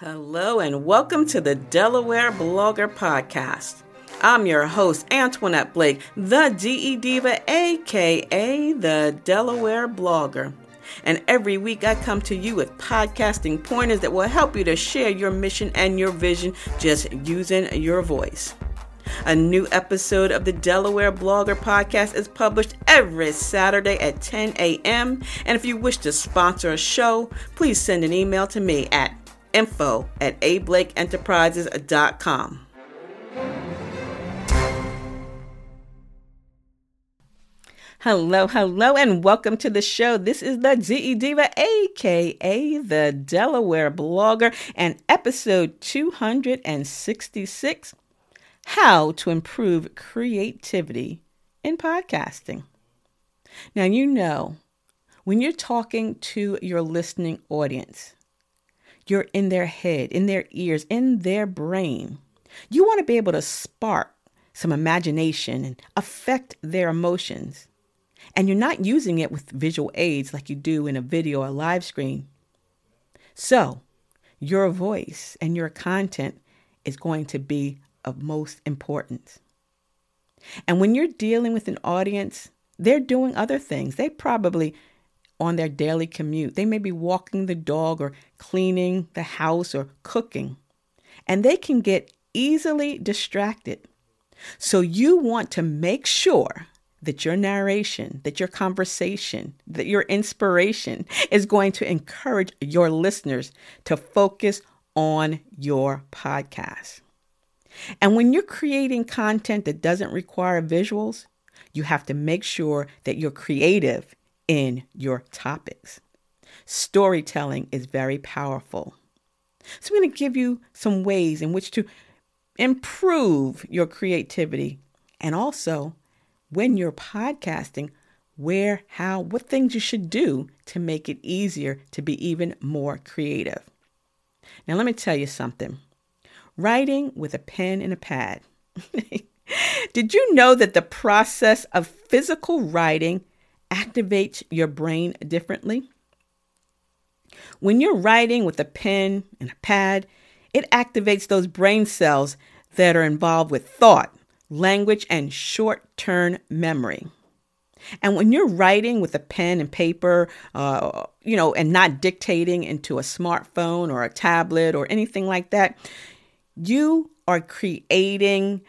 Hello, and welcome to the Delaware Blogger Podcast. I'm your host, Antoinette Blake, the DE Diva, aka the Delaware Blogger. And every week I come to you with podcasting pointers that will help you to share your mission and your vision just using your voice. A new episode of the Delaware Blogger Podcast is published every Saturday at 10 a.m. And if you wish to sponsor a show, please send an email to me at info at ablakeenterprises.com. Hello, hello, and welcome to the show. This is the DE Diva, aka the Delaware Blogger, and episode 266 How to Improve Creativity in Podcasting. Now, you know, when you're talking to your listening audience, you're in their head, in their ears, in their brain. You want to be able to spark some imagination and affect their emotions. And you're not using it with visual aids like you do in a video or live screen. So, your voice and your content is going to be of most importance. And when you're dealing with an audience, they're doing other things. They probably on their daily commute. They may be walking the dog or cleaning the house or cooking, and they can get easily distracted. So you want to make sure that your narration, that your conversation, that your inspiration is going to encourage your listeners to focus on your podcast. And when you're creating content that doesn't require visuals, you have to make sure that you're creative in your topics. Storytelling is very powerful. So, I'm going to give you some ways in which to improve your creativity and also when you're podcasting, where, how, what things you should do to make it easier to be even more creative. Now, let me tell you something writing with a pen and a pad. Did you know that the process of physical writing activates your brain differently. When you're writing with a pen and a pad, it activates those brain cells that are involved with thought, language, and short term memory. And when you're writing with a pen and paper, uh, you know, and not dictating into a smartphone or a tablet or anything like that, you are creating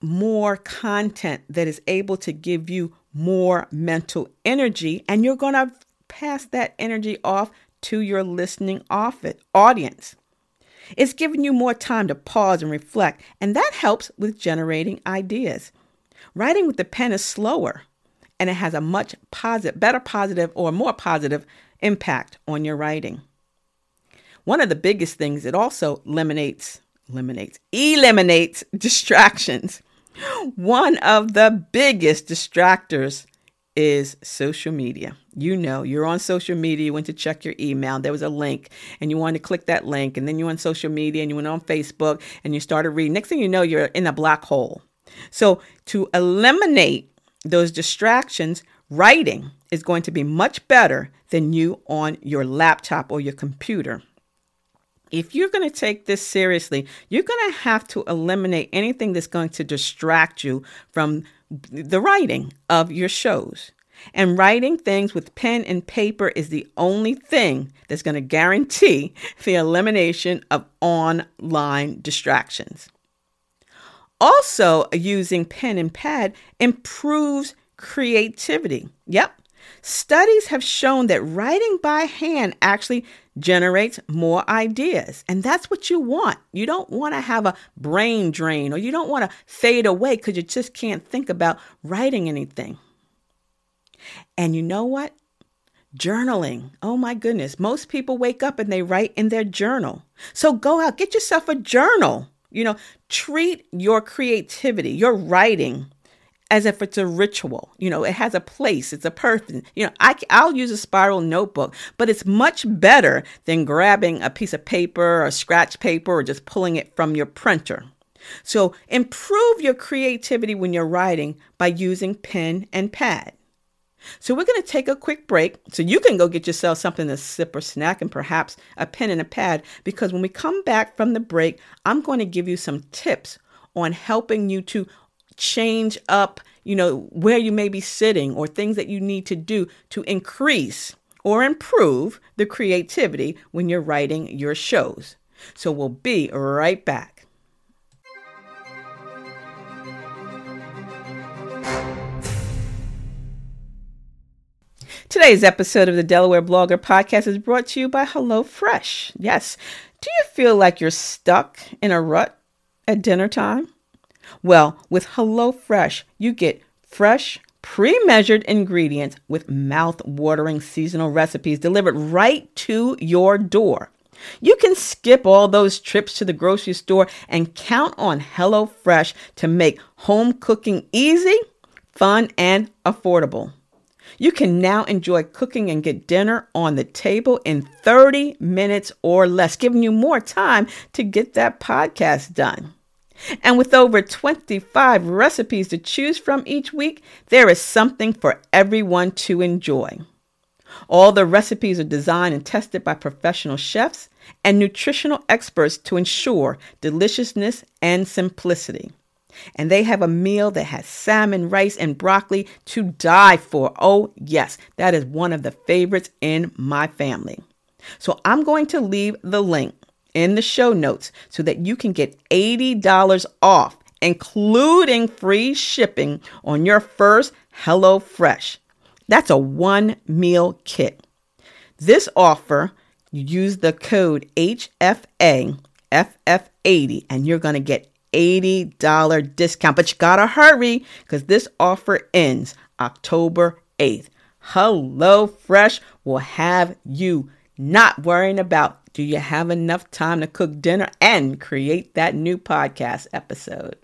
more content that is able to give you more mental energy, and you're going to pass that energy off to your listening audience. It's giving you more time to pause and reflect, and that helps with generating ideas. Writing with the pen is slower, and it has a much positive, better positive or more positive impact on your writing. One of the biggest things it also eliminates eliminates eliminates distractions. One of the biggest distractors is social media. You know, you're on social media, you went to check your email, there was a link, and you wanted to click that link, and then you're on social media and you went on Facebook and you started reading. Next thing you know, you're in a black hole. So, to eliminate those distractions, writing is going to be much better than you on your laptop or your computer if you're going to take this seriously, you're going to have to eliminate anything that's going to distract you from the writing of your shows. And writing things with pen and paper is the only thing that's going to guarantee the elimination of online distractions. Also, using pen and pad improves creativity. Yep. Studies have shown that writing by hand actually generates more ideas. And that's what you want. You don't want to have a brain drain or you don't want to fade away because you just can't think about writing anything. And you know what? Journaling. Oh my goodness. Most people wake up and they write in their journal. So go out, get yourself a journal. You know, treat your creativity, your writing as if it's a ritual. You know, it has a place, it's a person. You know, I, I'll use a spiral notebook, but it's much better than grabbing a piece of paper or scratch paper or just pulling it from your printer. So improve your creativity when you're writing by using pen and pad. So we're going to take a quick break so you can go get yourself something to sip or snack and perhaps a pen and a pad because when we come back from the break, I'm going to give you some tips on helping you to change up, you know, where you may be sitting or things that you need to do to increase or improve the creativity when you're writing your shows. So we'll be right back. Today's episode of the Delaware Blogger Podcast is brought to you by HelloFresh. Yes, do you feel like you're stuck in a rut at dinner time? Well, with HelloFresh, you get fresh, pre measured ingredients with mouth watering seasonal recipes delivered right to your door. You can skip all those trips to the grocery store and count on HelloFresh to make home cooking easy, fun, and affordable. You can now enjoy cooking and get dinner on the table in 30 minutes or less, giving you more time to get that podcast done. And with over 25 recipes to choose from each week, there is something for everyone to enjoy. All the recipes are designed and tested by professional chefs and nutritional experts to ensure deliciousness and simplicity and they have a meal that has salmon, rice, and broccoli to die for. Oh, yes, that is one of the favorites in my family. So I'm going to leave the link in the show notes so that you can get $80 off, including free shipping on your first HelloFresh. That's a one meal kit. This offer, you use the code HFA FF80 and you're going to get $80 discount. But you gotta hurry because this offer ends October 8th. Hello Fresh will have you not worrying about do you have enough time to cook dinner and create that new podcast episode.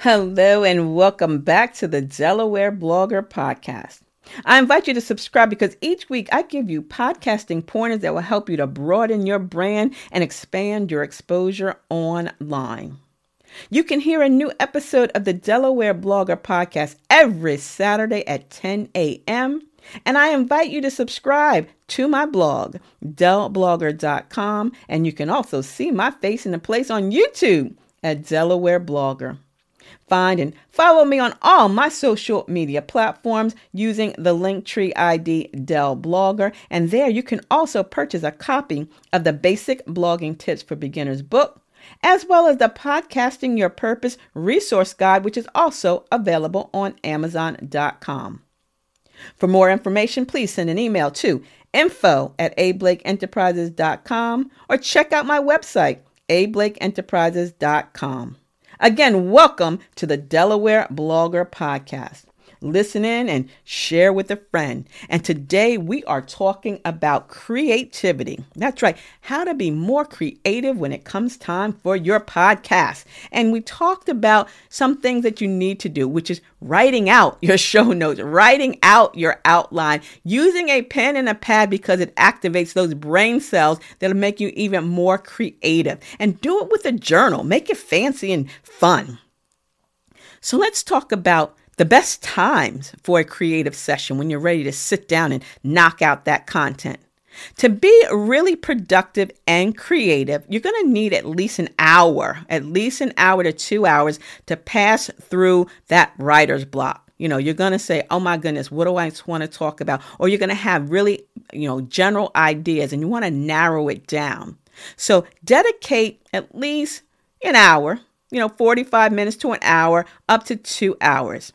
Hello, and welcome back to the Delaware Blogger Podcast. I invite you to subscribe because each week I give you podcasting pointers that will help you to broaden your brand and expand your exposure online. You can hear a new episode of the Delaware Blogger Podcast every Saturday at 10 a.m. And I invite you to subscribe to my blog, delblogger.com. And you can also see my face in a place on YouTube at Delaware Blogger. Find and follow me on all my social media platforms using the Linktree ID Dell Blogger. And there you can also purchase a copy of the Basic Blogging Tips for Beginners book, as well as the Podcasting Your Purpose resource guide, which is also available on Amazon.com. For more information, please send an email to info at ablakeenterprises.com or check out my website, ablakeenterprises.com. Again, welcome to the Delaware Blogger Podcast. Listen in and share with a friend. And today we are talking about creativity. That's right, how to be more creative when it comes time for your podcast. And we talked about some things that you need to do, which is writing out your show notes, writing out your outline, using a pen and a pad because it activates those brain cells that'll make you even more creative. And do it with a journal, make it fancy and fun. So let's talk about the best times for a creative session when you're ready to sit down and knock out that content. To be really productive and creative, you're going to need at least an hour, at least an hour to two hours to pass through that writer's block. You know, you're going to say, oh my goodness, what do I want to talk about? Or you're going to have really, you know, general ideas and you want to narrow it down. So dedicate at least an hour, you know, 45 minutes to an hour, up to two hours.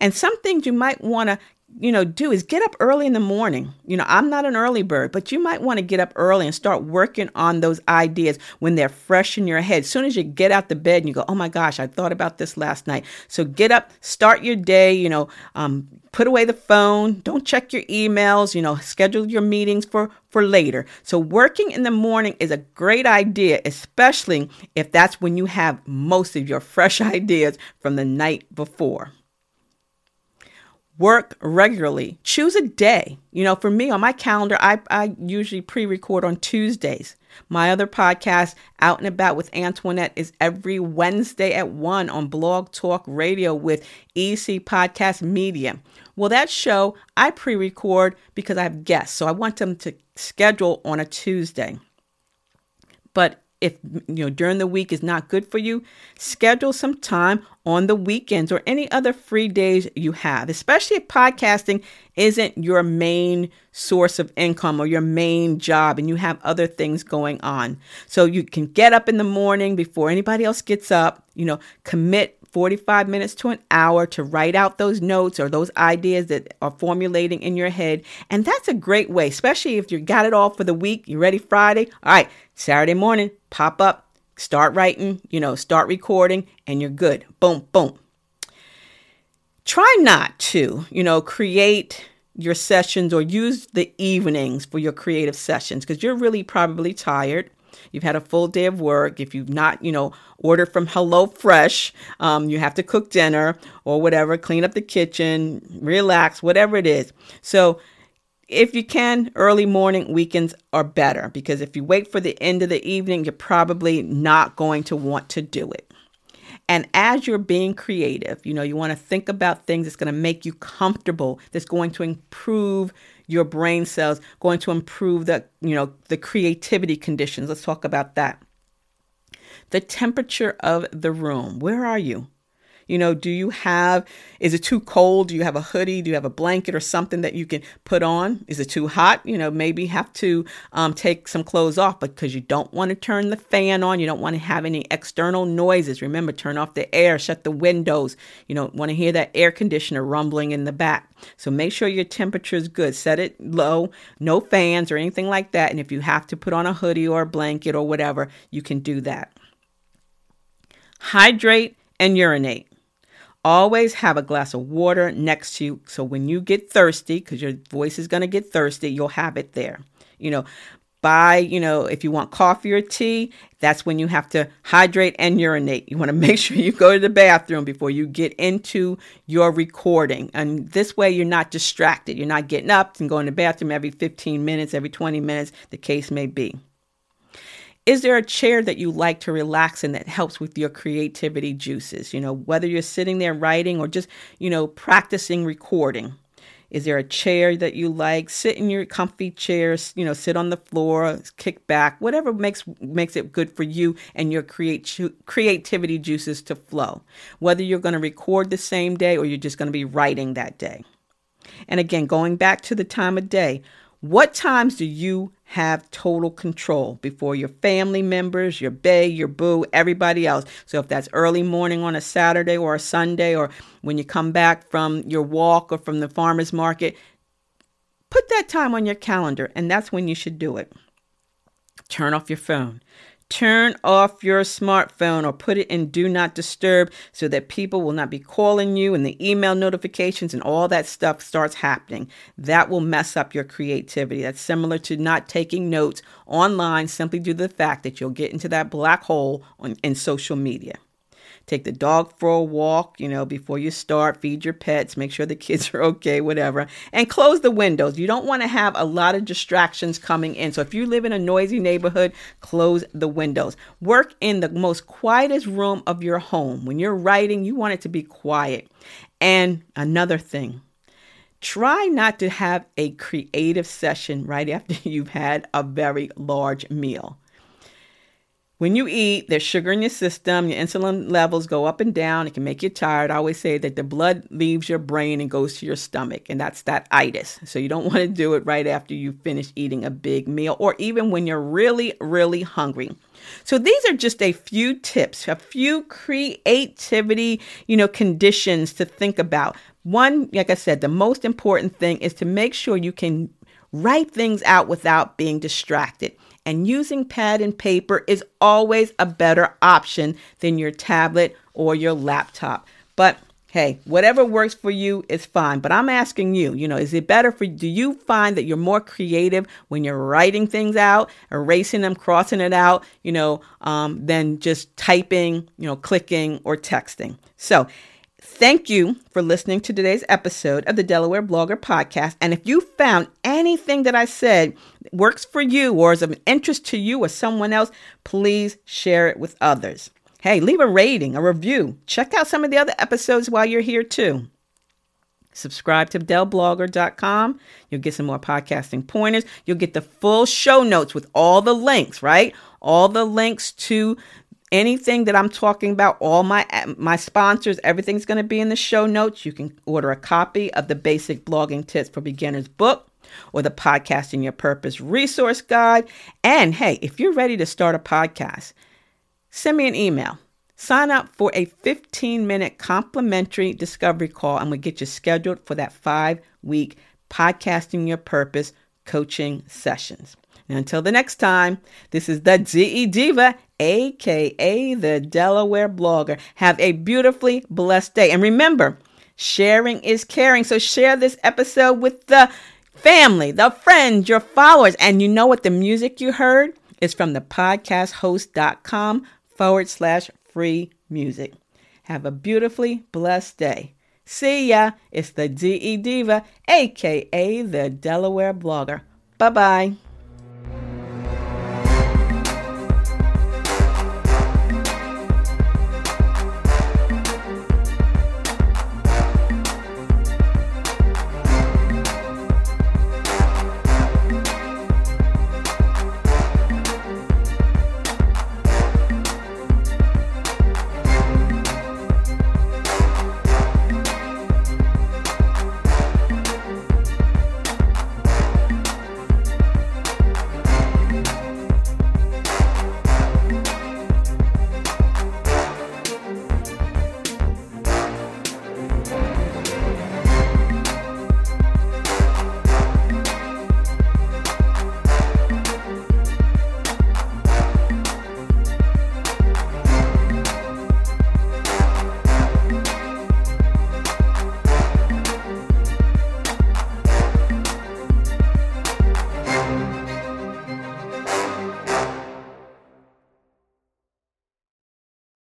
And some things you might want to you know, do is get up early in the morning. You know, I'm not an early bird, but you might want to get up early and start working on those ideas when they're fresh in your head. As soon as you get out the bed and you go, oh my gosh, I thought about this last night. So get up, start your day, you know, um, put away the phone, don't check your emails, you know, schedule your meetings for, for later. So working in the morning is a great idea, especially if that's when you have most of your fresh ideas from the night before. Work regularly. Choose a day. You know, for me on my calendar, I, I usually pre record on Tuesdays. My other podcast, Out and About with Antoinette, is every Wednesday at 1 on Blog Talk Radio with EC Podcast Media. Well, that show I pre record because I have guests, so I want them to schedule on a Tuesday. But if you know during the week is not good for you, schedule some time on the weekends or any other free days you have, especially if podcasting isn't your main source of income or your main job and you have other things going on. So you can get up in the morning before anybody else gets up, you know, commit 45 minutes to an hour to write out those notes or those ideas that are formulating in your head. And that's a great way, especially if you got it all for the week, you're ready Friday. All right, Saturday morning, pop up, start writing, you know, start recording, and you're good. Boom, boom. Try not to, you know, create your sessions or use the evenings for your creative sessions because you're really probably tired. You've had a full day of work. If you've not, you know, ordered from Hello Fresh, um, you have to cook dinner or whatever, clean up the kitchen, relax, whatever it is. So, if you can, early morning weekends are better because if you wait for the end of the evening, you're probably not going to want to do it. And as you're being creative, you know, you want to think about things that's going to make you comfortable, that's going to improve your brain cells, going to improve the, you know, the creativity conditions. Let's talk about that. The temperature of the room. Where are you? You know, do you have, is it too cold? Do you have a hoodie? Do you have a blanket or something that you can put on? Is it too hot? You know, maybe have to um, take some clothes off because you don't want to turn the fan on. You don't want to have any external noises. Remember, turn off the air, shut the windows. You don't want to hear that air conditioner rumbling in the back. So make sure your temperature is good. Set it low, no fans or anything like that. And if you have to put on a hoodie or a blanket or whatever, you can do that. Hydrate and urinate. Always have a glass of water next to you so when you get thirsty, because your voice is going to get thirsty, you'll have it there. You know, buy, you know, if you want coffee or tea, that's when you have to hydrate and urinate. You want to make sure you go to the bathroom before you get into your recording. And this way you're not distracted. You're not getting up and going to the bathroom every 15 minutes, every 20 minutes, the case may be. Is there a chair that you like to relax in that helps with your creativity juices? You know, whether you're sitting there writing or just, you know, practicing recording. Is there a chair that you like? Sit in your comfy chair, you know, sit on the floor, kick back, whatever makes makes it good for you and your create creativity juices to flow. Whether you're going to record the same day or you're just going to be writing that day. And again, going back to the time of day, what times do you have total control before your family members, your bae, your boo, everybody else? So if that's early morning on a Saturday or a Sunday, or when you come back from your walk or from the farmer's market, put that time on your calendar, and that's when you should do it. Turn off your phone. Turn off your smartphone or put it in do not disturb so that people will not be calling you and the email notifications and all that stuff starts happening. That will mess up your creativity. That's similar to not taking notes online simply due to the fact that you'll get into that black hole on, in social media take the dog for a walk, you know, before you start, feed your pets, make sure the kids are okay, whatever, and close the windows. You don't want to have a lot of distractions coming in. So if you live in a noisy neighborhood, close the windows. Work in the most quietest room of your home. When you're writing, you want it to be quiet. And another thing, try not to have a creative session right after you've had a very large meal. When you eat, there's sugar in your system, your insulin levels go up and down. It can make you tired. I always say that the blood leaves your brain and goes to your stomach, and that's that itis. So you don't want to do it right after you finish eating a big meal or even when you're really, really hungry. So these are just a few tips, a few creativity, you know, conditions to think about. One, like I said, the most important thing is to make sure you can write things out without being distracted and using pad and paper is always a better option than your tablet or your laptop. But hey, whatever works for you is fine. But I'm asking you, you know, is it better for do you find that you're more creative when you're writing things out, erasing them, crossing it out, you know, um, than just typing, you know, clicking or texting? So Thank you for listening to today's episode of the Delaware Blogger Podcast. And if you found anything that I said works for you or is of interest to you or someone else, please share it with others. Hey, leave a rating, a review. Check out some of the other episodes while you're here too. Subscribe to DellBlogger.com. You'll get some more podcasting pointers. You'll get the full show notes with all the links, right? All the links to anything that I'm talking about, all my my sponsors, everything's going to be in the show notes. You can order a copy of the Basic Blogging Tips for Beginners book or the Podcasting Your Purpose resource guide. And hey, if you're ready to start a podcast, send me an email. Sign up for a 15 minute complimentary discovery call and we'll get you scheduled for that five week Podcasting Your Purpose coaching sessions. And until the next time, this is the DE Diva, aka the Delaware blogger. Have a beautifully blessed day. And remember, sharing is caring. So share this episode with the family, the friends, your followers. And you know what the music you heard is from the podcasthost.com forward slash free music. Have a beautifully blessed day. See ya. It's the DE Diva, aka the Delaware blogger. Bye bye.